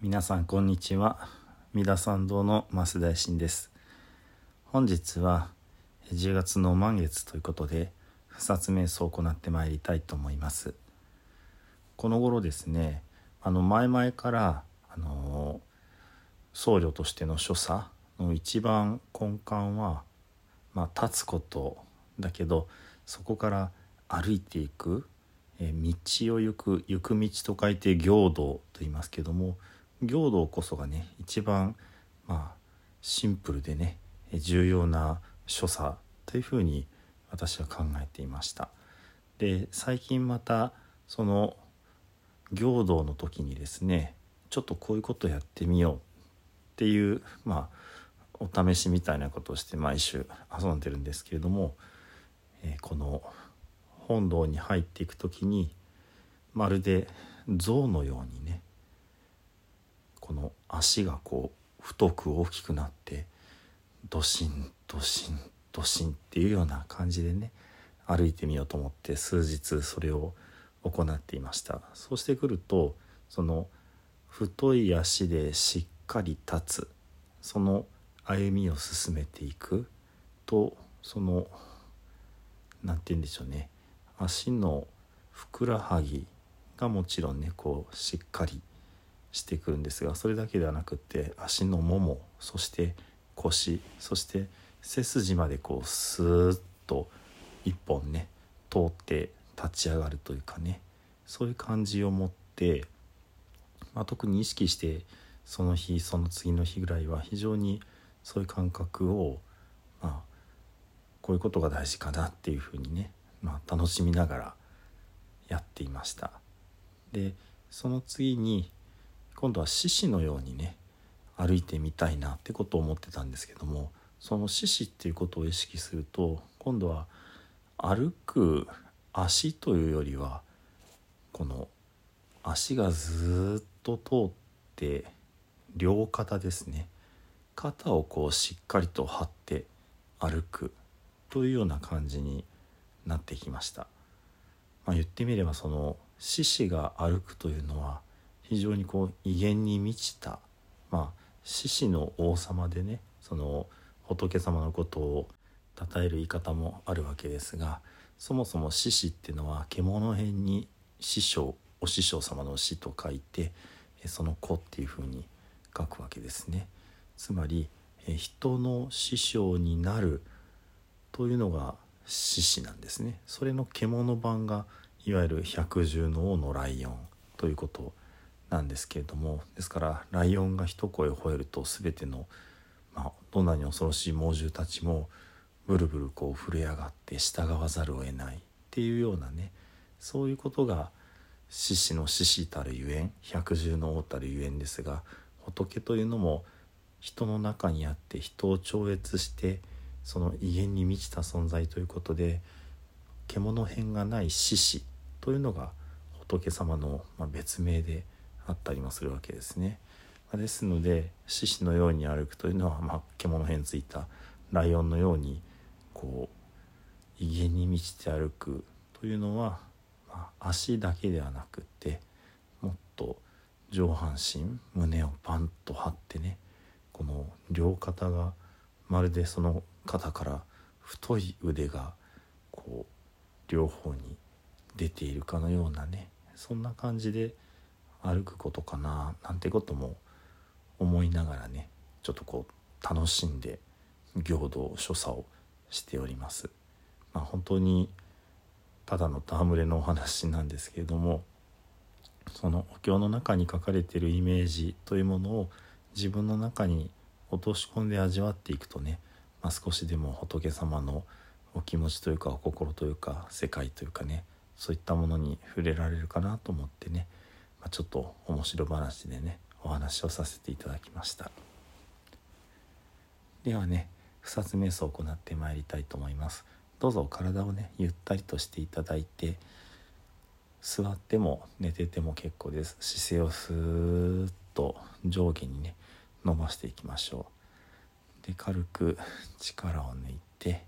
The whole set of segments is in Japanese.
皆さんこんにちは。三田参道の増大臣です。本日は10月の満月ということで不殺瞑想を行ってまいりたいと思います。この頃ですねあの前々からあの僧侶としての所作の一番根幹は、まあ、立つことだけどそこから歩いていくえ道を行く行く道と書いて行道と言いますけども行道こそがね一番まあシンプルでね重要な所作というふうに私は考えていました。で最近またその行道の時にですねちょっとこういうことやってみようっていうまあお試しみたいなことをして毎週遊んでるんですけれども、えー、この本堂に入っていく時にまるで象のようにねこの足がこう太く大きくなってドシンドシンドシンっていうような感じでね歩いてみようと思って数日それを行っていました。そうしてくるとその太い足でしっかり立つその歩みを進めていくとその何て言うんでしょうね足のふくらはぎがもちろんねこうしっかりしてくるんですがそれだけではなくって足のももそして腰そして背筋までこうスーッと一本ね通って立ち上がるというかねそういう感じを持って、まあ、特に意識してその日その次の日ぐらいは非常にそういう感覚をまあこういうことが大事かなっていうふうにね、まあ、楽しみながらやっていました。でその次に今度は獅子のようにね歩いてみたいなってことを思ってたんですけどもその獅子っていうことを意識すると今度は歩く足というよりはこの足がずっと通って両肩ですね肩をこうしっかりと張って歩くというような感じになってきました。まあ、言ってみればその獅子が歩くというのは非常にこう威厳に満ちたまあ獅子の王様でねその仏様のことを称える言い方もあるわけですがそもそも獅子っていうのは獣編に師匠お師匠様の師と書いてその子っていうふうに書くわけですね。つまり人の師匠になるというのが獅子なんですね。それの獣版がいわゆる百獣の王のライオンということなんですけれどもですからライオンが一声吠えると全ての、まあ、どんなに恐ろしい猛獣たちもブルブルこう震え上がって従わざるを得ないっていうようなねそういうことが獅子の獅子たるゆえん百獣の王たるゆえんですが仏というのも人の中にあって人を超越してその威厳に満ちた存在ということで獣編がない獅子というのが仏様の別名であったりもするわけですね。まですので獅子のように歩くというのは、まあ、獣編ついたライオンのようにこう威厳に満ちて歩くというのは、まあ、足だけではなくってもっと上半身胸をパンと張ってねこの両肩がまるでその肩から太い腕がこう両方に出ているかのようなねそんな感じで歩くことかななんてことも思いながらねちょっとこう楽しんで行道所作をしております。まあ、本当にただの戯れのお話なんですけれどもそのお経の中に書かれてるイメージというものを自分の中に落とし込んで味わっていくとね、まあ、少しでも仏様のお気持ちというかお心というか世界というかねそういったものに触れられるかなと思ってね、まあ、ちょっと面白話でねお話をさせていただきました。ではね不殺瞑想を行ってまいりたいと思います。どうぞ体をねゆったりとしていただいて座っても寝てても結構です。姿勢をスーッと上下にね伸ばしていきましょう。で軽く力を抜いて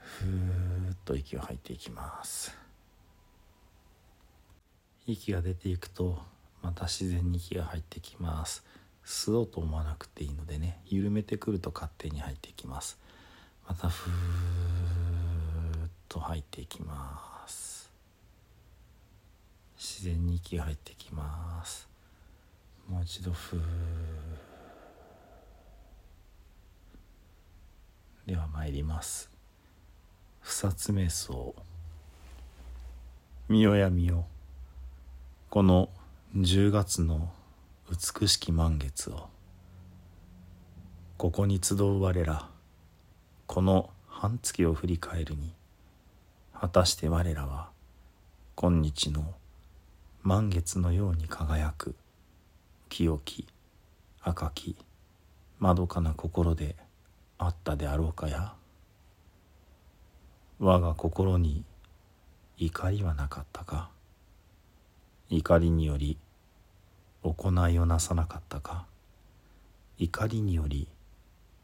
ふーっと息を吐いていきます。息が出ていくとまた自然に息が入ってきます。吸おうと思わなくていいのでね緩めてくると勝手に入ってきます。またふーっと入っていきます。自然に息が入ってきます。もう一度ふーでは参ります。不殺瞑想見よや見よ。この10月の美しき満月をここに集う我らこの半月を振り返るに果たして我らは今日の満月のように輝く清き赤きまどかな心であったであろうかや。我が心に怒りはなかったか。怒りにより行いをなさなかったか。怒りにより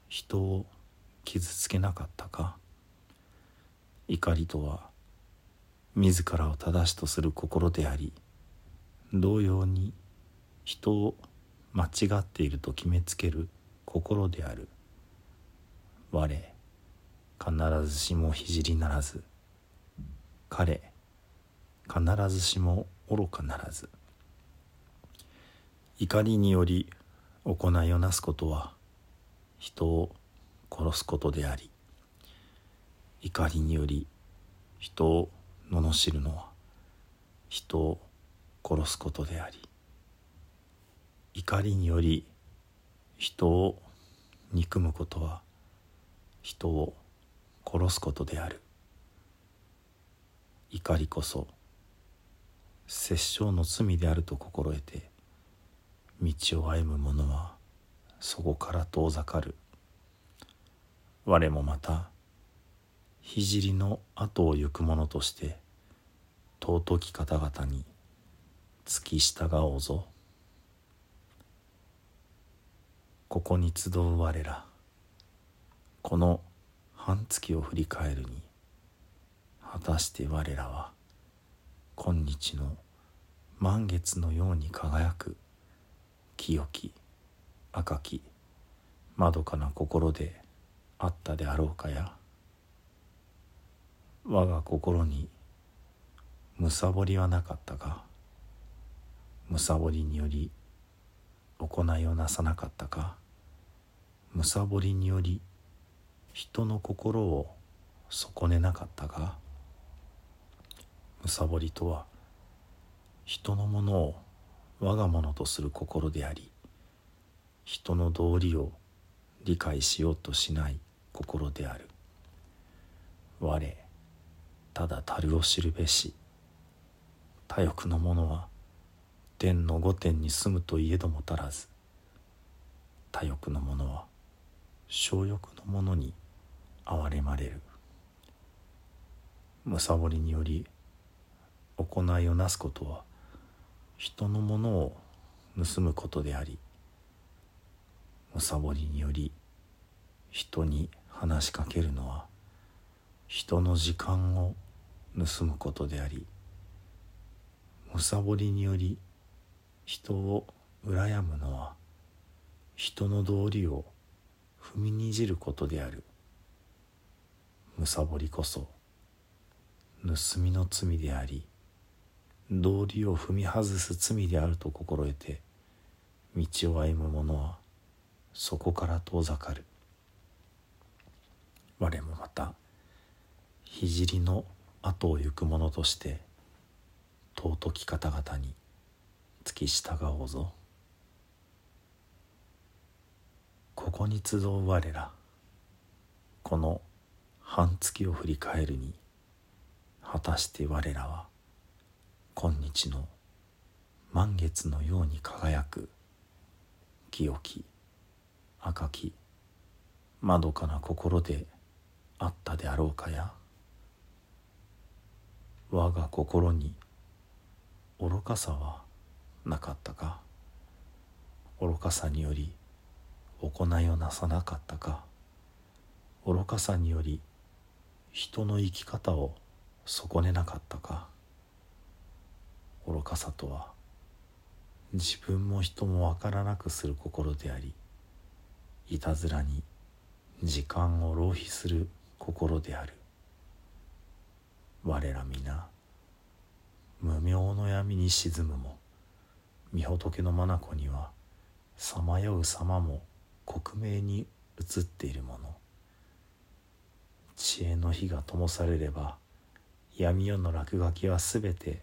人を傷つけなかったか。怒りとは自らを正しとする心であり同様に人を間違っていると決めつける心である。我必ずしも聖ならず。彼必ずしも愚かならず。怒りにより行いをなすことは人を殺すことであり怒りにより人を罵るのは人を殺すことであり怒りにより人を憎むことは人を殺すことである。怒りこそ殺生の罪であると心得て道を歩む者はそこから遠ざかる。我もまた聖の後を行く者として尊き方々に付き従おうぞ。ここに集う我らこの半月を振り返るに果たして我らは今日の満月のように輝く清き赤きまどかな心であったであろうかや。我が心にむさぼりはなかったかむさぼりにより行いをなさなかったかむさぼりにより人の心を損ねなかったかむさぼりとは人のものを我が物とする心であり人の道理を理解しようとしない心である。我ただ樽を知るべし他欲の者は天の御殿に住むといえども足らず他欲の者は小欲の者に憐れまれる。むさぼりにより行いをなすことは人のものを盗むことでありむさぼりにより人に話しかけるのは人の時間を盗むことでありむさぼりにより人を羨むのは人の道理を踏みにじることである。むさぼりこそ盗みの罪であり道理を踏み外す罪であると心得て道を歩む者はそこから遠ざかる。我もまた聖の後を行く者として尊き方々に付き従おうぞ。ここに集う我らこの半月を振り返るに果たして我らは今日の満月のように輝く清き赤きまどかな心であったであろうかや。我が心に愚かさはなかったか。愚かさにより行いをなさなかったか。愚かさにより人の生き方を損ねなかったか。愚かさとは自分も人もわからなくする心でありいたずらに時間を浪費する心である。我ら皆無明の闇に沈むも御仏の眼にはさまよう様も克明に映っているもの。知恵の火が灯されれば闇夜の落書きはすべて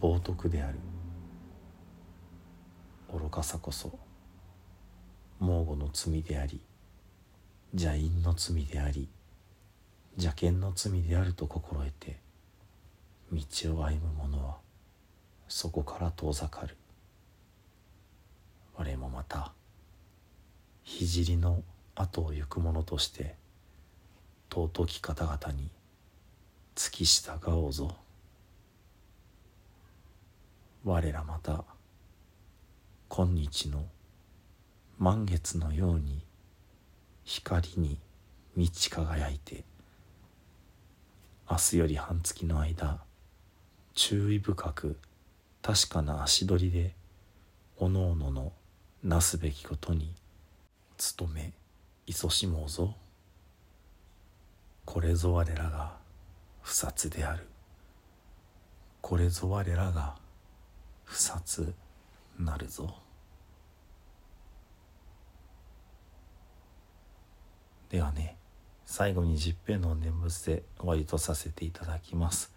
冒涜である。愚かさこそ猛虎の罪であり邪因の罪であり邪見の罪であると心得て道を歩む者はそこから遠ざかる。我もまた聖の後を行く者として尊き方々に付き従おうぞ。我らまた今日の満月のように光に満ち輝いて明日より半月の間注意深く確かな足取りでおのおののなすべきことに努め勤しもうぞ。これぞ我らが不殺である。これぞ我らが不殺なるぞ。ではね最後に十平の念仏で終わりとさせていただきます。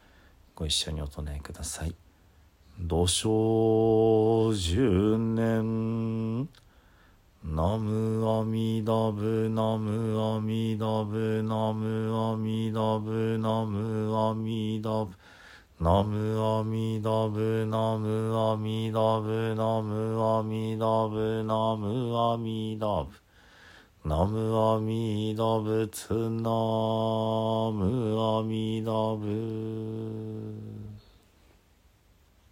ご一緒にお唱えください。土生十年。ナムアミダブナムアミダブナムアミダブナムアミダブ。ナムアミダブナムアミダブナムアミダブナムアミダブナムアミダブツナムアミダブ。